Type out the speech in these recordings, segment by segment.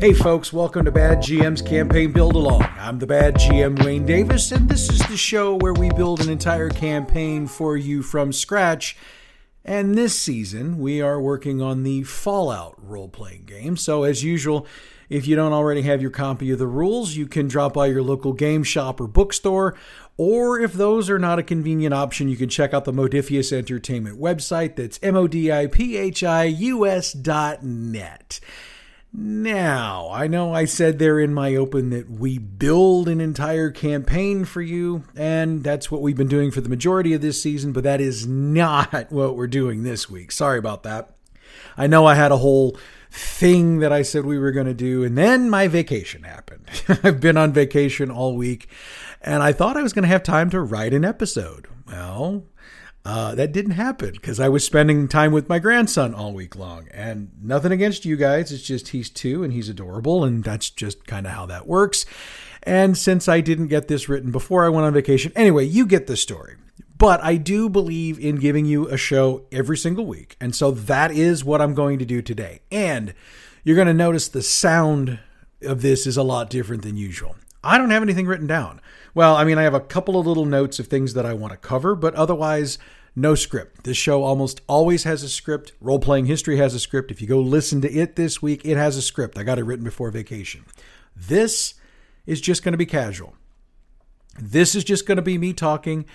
Hey, folks, welcome to Bad GM's Campaign Build Along. I'm the Bad GM Wayne Davis, and this is the show where we build an entire campaign for you from scratch. And this season, we are working on the Fallout role playing game. So, as usual, if you don't already have your copy of the rules, you can drop by your local game shop or bookstore. Or if those are not a convenient option, you can check out the Modiphius Entertainment website. That's M O D I P H I U S dot net. Now, I know I said there in my open that we build an entire campaign for you, and that's what we've been doing for the majority of this season, but that is not what we're doing this week. Sorry about that. I know I had a whole thing that I said we were going to do, and then my vacation happened. I've been on vacation all week, and I thought I was going to have time to write an episode. Well, uh, that didn't happen because I was spending time with my grandson all week long. And nothing against you guys. It's just he's two and he's adorable. And that's just kind of how that works. And since I didn't get this written before I went on vacation, anyway, you get the story. But I do believe in giving you a show every single week. And so that is what I'm going to do today. And you're going to notice the sound of this is a lot different than usual. I don't have anything written down. Well, I mean, I have a couple of little notes of things that I want to cover, but otherwise, no script. This show almost always has a script. Role playing history has a script. If you go listen to it this week, it has a script. I got it written before vacation. This is just going to be casual. This is just going to be me talking.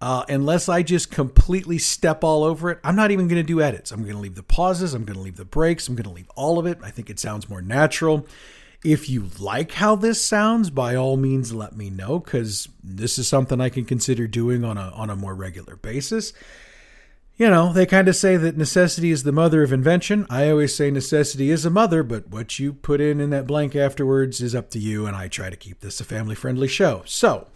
Uh, unless I just completely step all over it, I'm not even going to do edits. I'm going to leave the pauses. I'm going to leave the breaks. I'm going to leave all of it. I think it sounds more natural. If you like how this sounds, by all means let me know cuz this is something I can consider doing on a on a more regular basis. You know, they kind of say that necessity is the mother of invention. I always say necessity is a mother, but what you put in in that blank afterwards is up to you and I try to keep this a family-friendly show. So,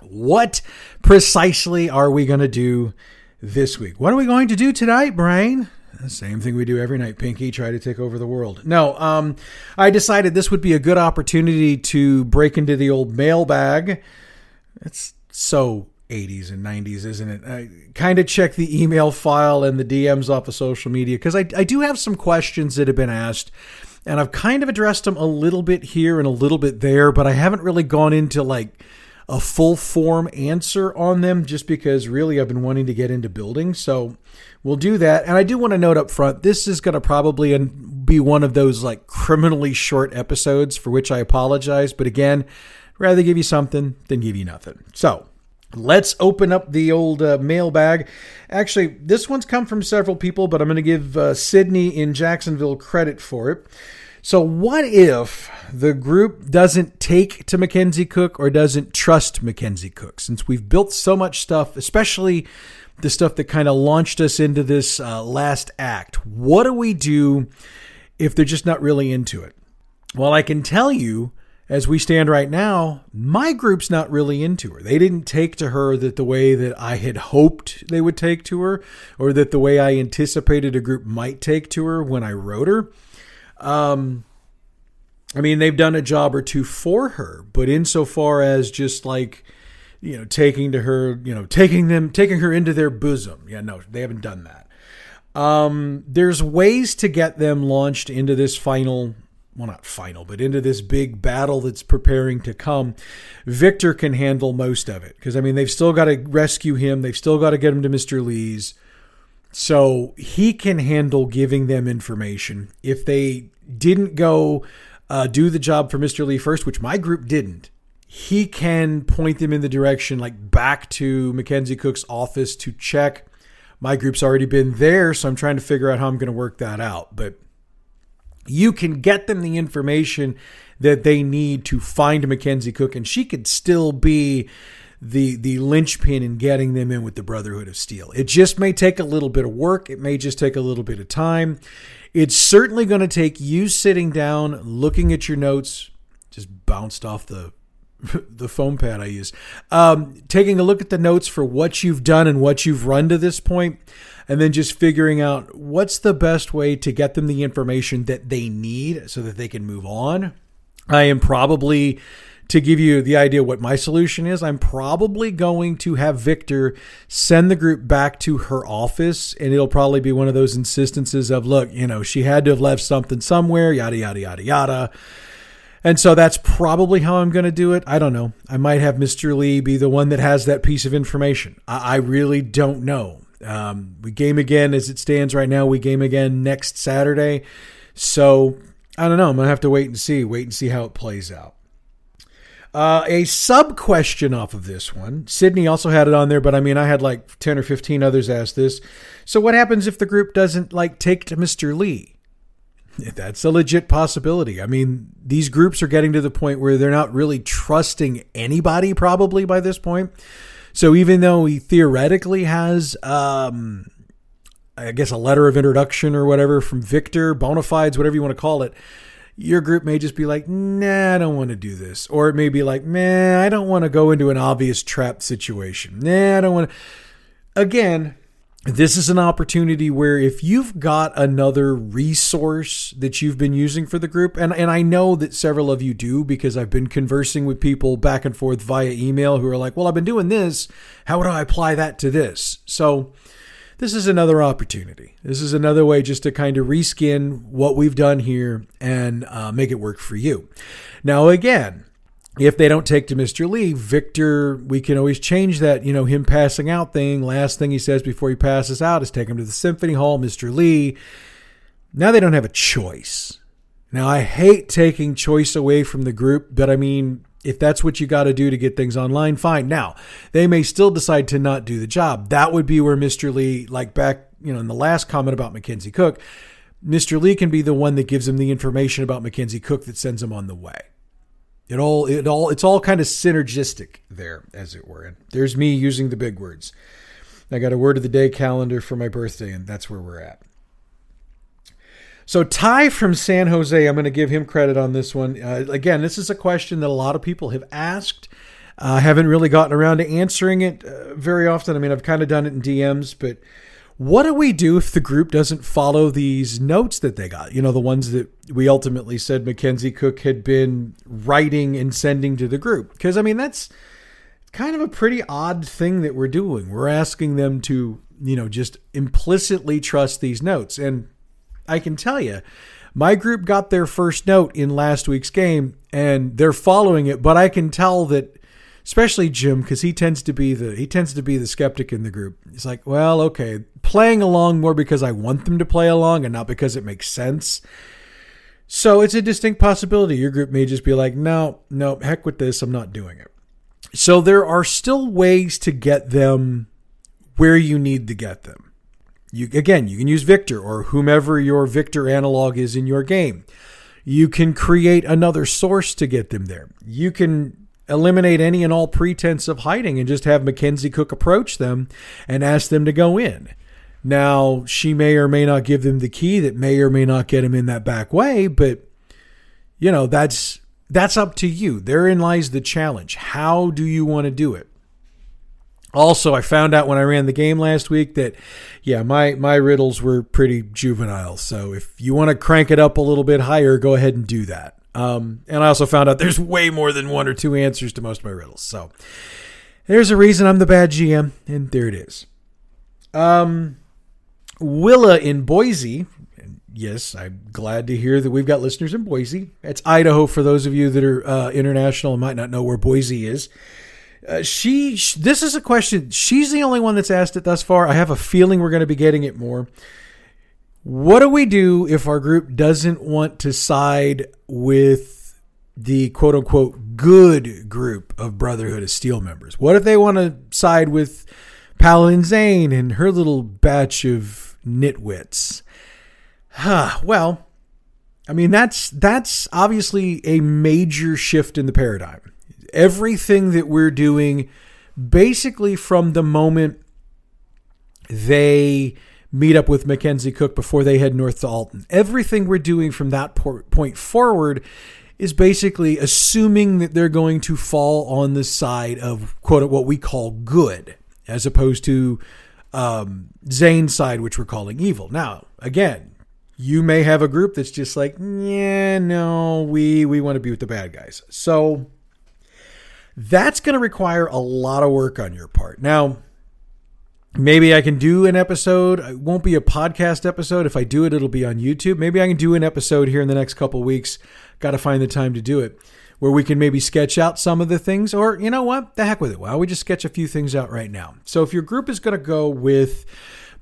what precisely are we going to do this week? What are we going to do tonight, Brain? Same thing we do every night, Pinky. Try to take over the world. No, um, I decided this would be a good opportunity to break into the old mailbag. It's so 80s and 90s, isn't it? I kind of check the email file and the DMs off of social media because I, I do have some questions that have been asked. And I've kind of addressed them a little bit here and a little bit there, but I haven't really gone into like a full form answer on them just because really I've been wanting to get into building. So we'll do that. And I do want to note up front this is going to probably be one of those like criminally short episodes for which I apologize. But again, rather give you something than give you nothing. So Let's open up the old uh, mailbag. Actually, this one's come from several people, but I'm going to give uh, Sydney in Jacksonville credit for it. So, what if the group doesn't take to Mackenzie Cook or doesn't trust Mackenzie Cook? Since we've built so much stuff, especially the stuff that kind of launched us into this uh, last act, what do we do if they're just not really into it? Well, I can tell you, as we stand right now, my group's not really into her. They didn't take to her that the way that I had hoped they would take to her, or that the way I anticipated a group might take to her when I wrote her. Um, I mean, they've done a job or two for her, but insofar as just like, you know, taking to her, you know, taking them, taking her into their bosom. Yeah, no, they haven't done that. Um, there's ways to get them launched into this final, well, not final, but into this big battle that's preparing to come. Victor can handle most of it because, I mean, they've still got to rescue him, they've still got to get him to Mr. Lee's. So he can handle giving them information. If they didn't go uh, do the job for Mr. Lee first, which my group didn't, he can point them in the direction like back to Mackenzie Cook's office to check. My group's already been there, so I'm trying to figure out how I'm going to work that out. But you can get them the information that they need to find Mackenzie Cook, and she could still be the the linchpin in getting them in with the Brotherhood of Steel. It just may take a little bit of work. It may just take a little bit of time. It's certainly going to take you sitting down, looking at your notes, just bounced off the the foam pad I use, um, taking a look at the notes for what you've done and what you've run to this point, and then just figuring out what's the best way to get them the information that they need so that they can move on. I am probably to give you the idea what my solution is, I'm probably going to have Victor send the group back to her office, and it'll probably be one of those instances of, look, you know, she had to have left something somewhere, yada, yada, yada, yada. And so that's probably how I'm going to do it. I don't know. I might have Mr. Lee be the one that has that piece of information. I, I really don't know. Um, we game again as it stands right now. We game again next Saturday. So I don't know. I'm going to have to wait and see. Wait and see how it plays out. Uh, a sub question off of this one. Sydney also had it on there, but I mean, I had like 10 or 15 others ask this. So, what happens if the group doesn't like take to Mr. Lee? That's a legit possibility. I mean, these groups are getting to the point where they're not really trusting anybody, probably by this point. So even though he theoretically has, um, I guess, a letter of introduction or whatever from Victor, bona fides, whatever you want to call it, your group may just be like, nah, I don't want to do this. Or it may be like, man, I don't want to go into an obvious trap situation. Nah, I don't want to. Again, this is an opportunity where if you've got another resource that you've been using for the group, and, and I know that several of you do because I've been conversing with people back and forth via email who are like, well, I've been doing this. How would I apply that to this? So this is another opportunity. This is another way just to kind of reskin what we've done here and uh, make it work for you. Now, again, if they don't take to Mr. Lee, Victor, we can always change that, you know, him passing out thing. Last thing he says before he passes out is take him to the Symphony Hall, Mr. Lee. Now they don't have a choice. Now, I hate taking choice away from the group, but I mean, if that's what you got to do to get things online, fine. Now, they may still decide to not do the job. That would be where Mr. Lee, like back, you know, in the last comment about Mackenzie Cook, Mr. Lee can be the one that gives him the information about Mackenzie Cook that sends him on the way. It all it all it's all kind of synergistic there, as it were. And there's me using the big words. I got a word of the day calendar for my birthday, and that's where we're at. So Ty from San Jose, I'm going to give him credit on this one. Uh, again, this is a question that a lot of people have asked. I uh, haven't really gotten around to answering it uh, very often. I mean, I've kind of done it in DMs, but what do we do if the group doesn't follow these notes that they got? You know, the ones that we ultimately said Mackenzie Cook had been writing and sending to the group. Because, I mean, that's kind of a pretty odd thing that we're doing. We're asking them to, you know, just implicitly trust these notes. And I can tell you, my group got their first note in last week's game and they're following it, but I can tell that especially Jim, because he tends to be the he tends to be the skeptic in the group. He's like, well, okay, playing along more because I want them to play along and not because it makes sense. So it's a distinct possibility. Your group may just be like, no, no, heck with this, I'm not doing it. So there are still ways to get them where you need to get them. You again, you can use Victor or whomever your Victor analog is in your game. You can create another source to get them there. You can eliminate any and all pretense of hiding and just have Mackenzie Cook approach them and ask them to go in. Now, she may or may not give them the key that may or may not get them in that back way, but you know, that's that's up to you. Therein lies the challenge. How do you want to do it? Also, I found out when I ran the game last week that yeah, my my riddles were pretty juvenile. So if you want to crank it up a little bit higher, go ahead and do that. Um, and I also found out there's way more than one or two answers to most of my riddles. So there's a reason I'm the bad GM, and there it is. Um, Willa in Boise. Yes, I'm glad to hear that we've got listeners in Boise. It's Idaho for those of you that are uh, international and might not know where Boise is. Uh, she, this is a question. She's the only one that's asked it thus far. I have a feeling we're going to be getting it more. What do we do if our group doesn't want to side with the quote unquote good group of Brotherhood of Steel members? What if they want to side with Paladin Zane and her little batch of nitwits? Huh, well, I mean that's that's obviously a major shift in the paradigm. Everything that we're doing basically from the moment they meet up with Mackenzie Cook before they head north to Alton. Everything we're doing from that point forward is basically assuming that they're going to fall on the side of quote what we call good, as opposed to um, Zane's side, which we're calling evil. Now, again, you may have a group that's just like, yeah, no, we we want to be with the bad guys. So That's going to require a lot of work on your part. Now, maybe I can do an episode. It won't be a podcast episode. If I do it, it'll be on YouTube. Maybe I can do an episode here in the next couple weeks. Got to find the time to do it where we can maybe sketch out some of the things, or you know what, the heck with it. Why don't we just sketch a few things out right now. So if your group is going to go with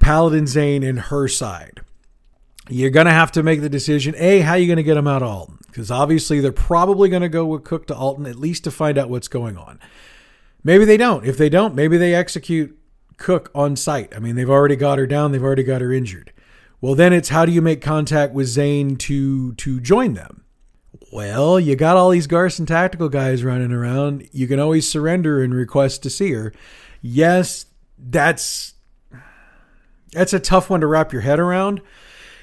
Paladin Zane and her side, you're going to have to make the decision A, how are you going to get them out of Alton? Because obviously they're probably going to go with Cook to Alton, at least to find out what's going on. Maybe they don't. If they don't, maybe they execute Cook on site. I mean, they've already got her down, they've already got her injured. Well, then it's how do you make contact with Zane to to join them? Well, you got all these Garson tactical guys running around. You can always surrender and request to see her. Yes, that's that's a tough one to wrap your head around.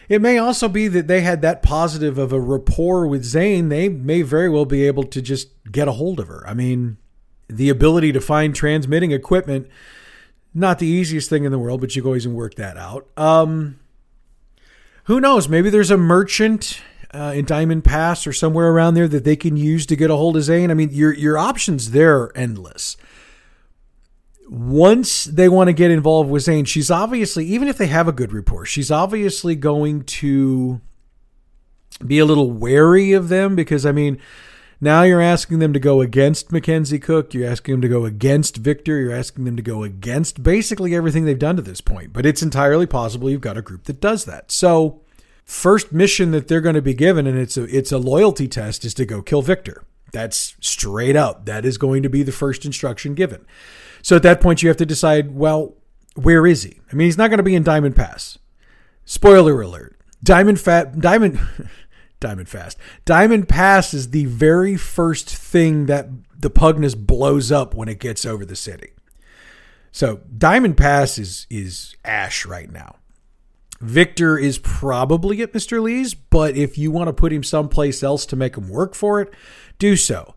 It may also be that they had that positive of a rapport with Zane. They may very well be able to just get a hold of her. I mean, the ability to find transmitting equipment, not the easiest thing in the world, but you can always work that out. Um, who knows? Maybe there's a merchant uh, in Diamond Pass or somewhere around there that they can use to get a hold of Zane. I mean, your your options there are endless. Once they want to get involved with Zane, she's obviously, even if they have a good rapport, she's obviously going to be a little wary of them because, I mean, now you're asking them to go against Mackenzie Cook. You're asking them to go against Victor. You're asking them to go against basically everything they've done to this point. But it's entirely possible you've got a group that does that. So first mission that they're going to be given, and it's a it's a loyalty test, is to go kill Victor. That's straight up. That is going to be the first instruction given. So at that point, you have to decide, well, where is he? I mean, he's not going to be in Diamond Pass. Spoiler alert: Diamond Fat Diamond. Diamond Fast. Diamond Pass is the very first thing that the Pugnus blows up when it gets over the city. So Diamond Pass is is ash right now. Victor is probably at Mr. Lee's, but if you want to put him someplace else to make him work for it, do so.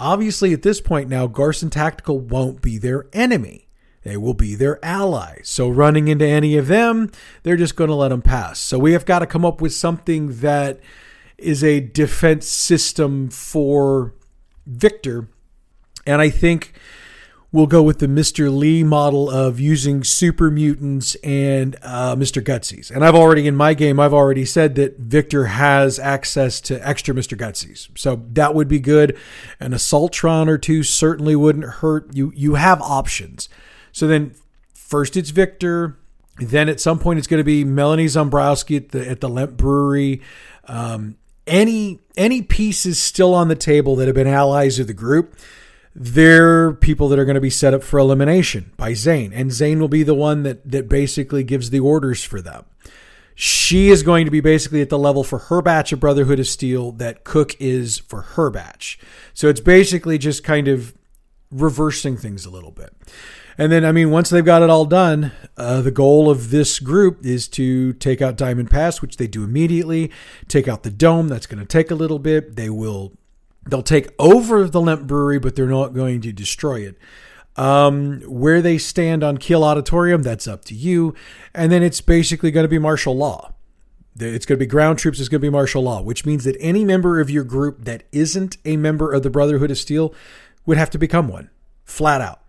Obviously, at this point now, Garson Tactical won't be their enemy. They will be their ally. So, running into any of them, they're just going to let them pass. So, we have got to come up with something that is a defense system for Victor. And I think we'll go with the Mr. Lee model of using super mutants and uh, Mr. Gutsies. And I've already, in my game, I've already said that Victor has access to extra Mr. Gutsies. So that would be good. An Assaultron or two certainly wouldn't hurt. You, you have options. So then first it's Victor. Then at some point it's going to be Melanie Zombrowski at the, at the Lemp Brewery. Um, any any pieces still on the table that have been allies of the group they're people that are going to be set up for elimination by Zane. And Zane will be the one that, that basically gives the orders for them. She is going to be basically at the level for her batch of Brotherhood of Steel that Cook is for her batch. So it's basically just kind of reversing things a little bit. And then, I mean, once they've got it all done, uh, the goal of this group is to take out Diamond Pass, which they do immediately. Take out the dome. That's going to take a little bit. They will They'll take over the Lemp Brewery, but they're not going to destroy it. Um, where they stand on Kiel Auditorium, that's up to you. And then it's basically going to be martial law. It's going to be ground troops, it's going to be martial law, which means that any member of your group that isn't a member of the Brotherhood of Steel would have to become one. Flat out.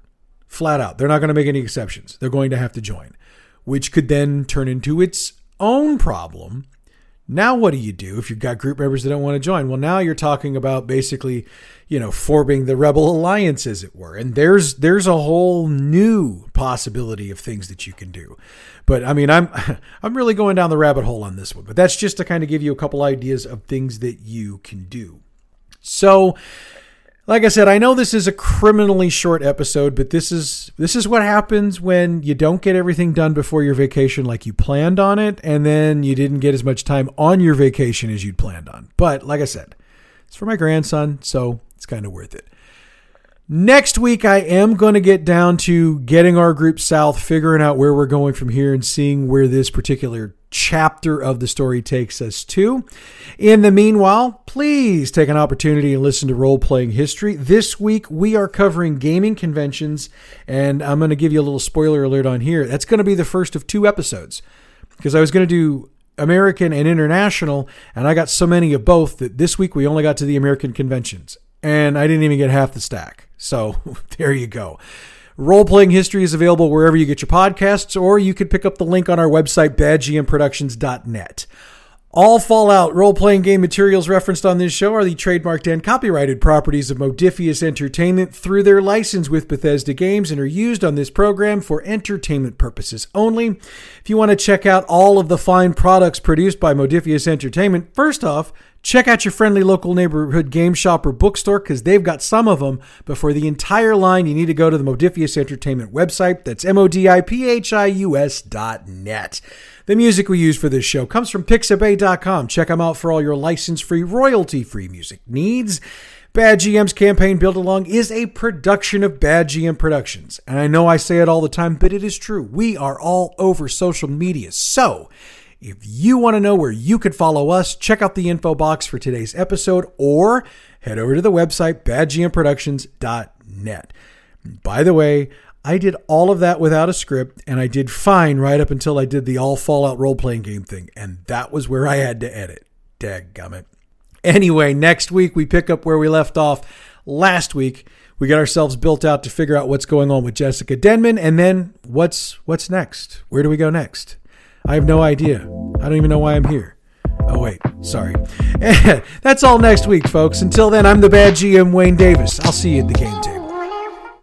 Flat out. They're not going to make any exceptions. They're going to have to join, which could then turn into its own problem now, what do you do if you've got group members that don't want to join? Well, now you're talking about basically, you know, forming the rebel alliance, as it were. And there's there's a whole new possibility of things that you can do. But I mean, I'm I'm really going down the rabbit hole on this one. But that's just to kind of give you a couple ideas of things that you can do. So like I said, I know this is a criminally short episode, but this is this is what happens when you don't get everything done before your vacation like you planned on it, and then you didn't get as much time on your vacation as you'd planned on. But like I said, it's for my grandson, so it's kind of worth it. Next week, I am going to get down to getting our group south, figuring out where we're going from here, and seeing where this particular chapter of the story takes us to. In the meanwhile, please take an opportunity and listen to Role Playing History. This week, we are covering gaming conventions, and I'm going to give you a little spoiler alert on here. That's going to be the first of two episodes because I was going to do American and international, and I got so many of both that this week we only got to the American conventions, and I didn't even get half the stack. So there you go. Role playing history is available wherever you get your podcasts, or you could pick up the link on our website, badgmproductions.net. All Fallout role playing game materials referenced on this show are the trademarked and copyrighted properties of Modiphius Entertainment through their license with Bethesda Games and are used on this program for entertainment purposes only. If you want to check out all of the fine products produced by Modiphius Entertainment, first off, Check out your friendly local neighborhood game shop or bookstore because they've got some of them. But for the entire line, you need to go to the Modiphius Entertainment website. That's M O D I P H I U S dot net. The music we use for this show comes from Pixabay.com. Check them out for all your license free, royalty free music needs. Bad GM's campaign Build Along is a production of Bad GM Productions. And I know I say it all the time, but it is true. We are all over social media. So, if you want to know where you could follow us, check out the info box for today's episode or head over to the website badgmproductions.net. By the way, I did all of that without a script and I did fine right up until I did the all Fallout role playing game thing. And that was where I had to edit. Dadgummit. Anyway, next week we pick up where we left off last week. We get ourselves built out to figure out what's going on with Jessica Denman and then what's what's next? Where do we go next? I have no idea. I don't even know why I'm here. Oh, wait, sorry. That's all next week, folks. Until then, I'm the bad GM, Wayne Davis. I'll see you at the game table.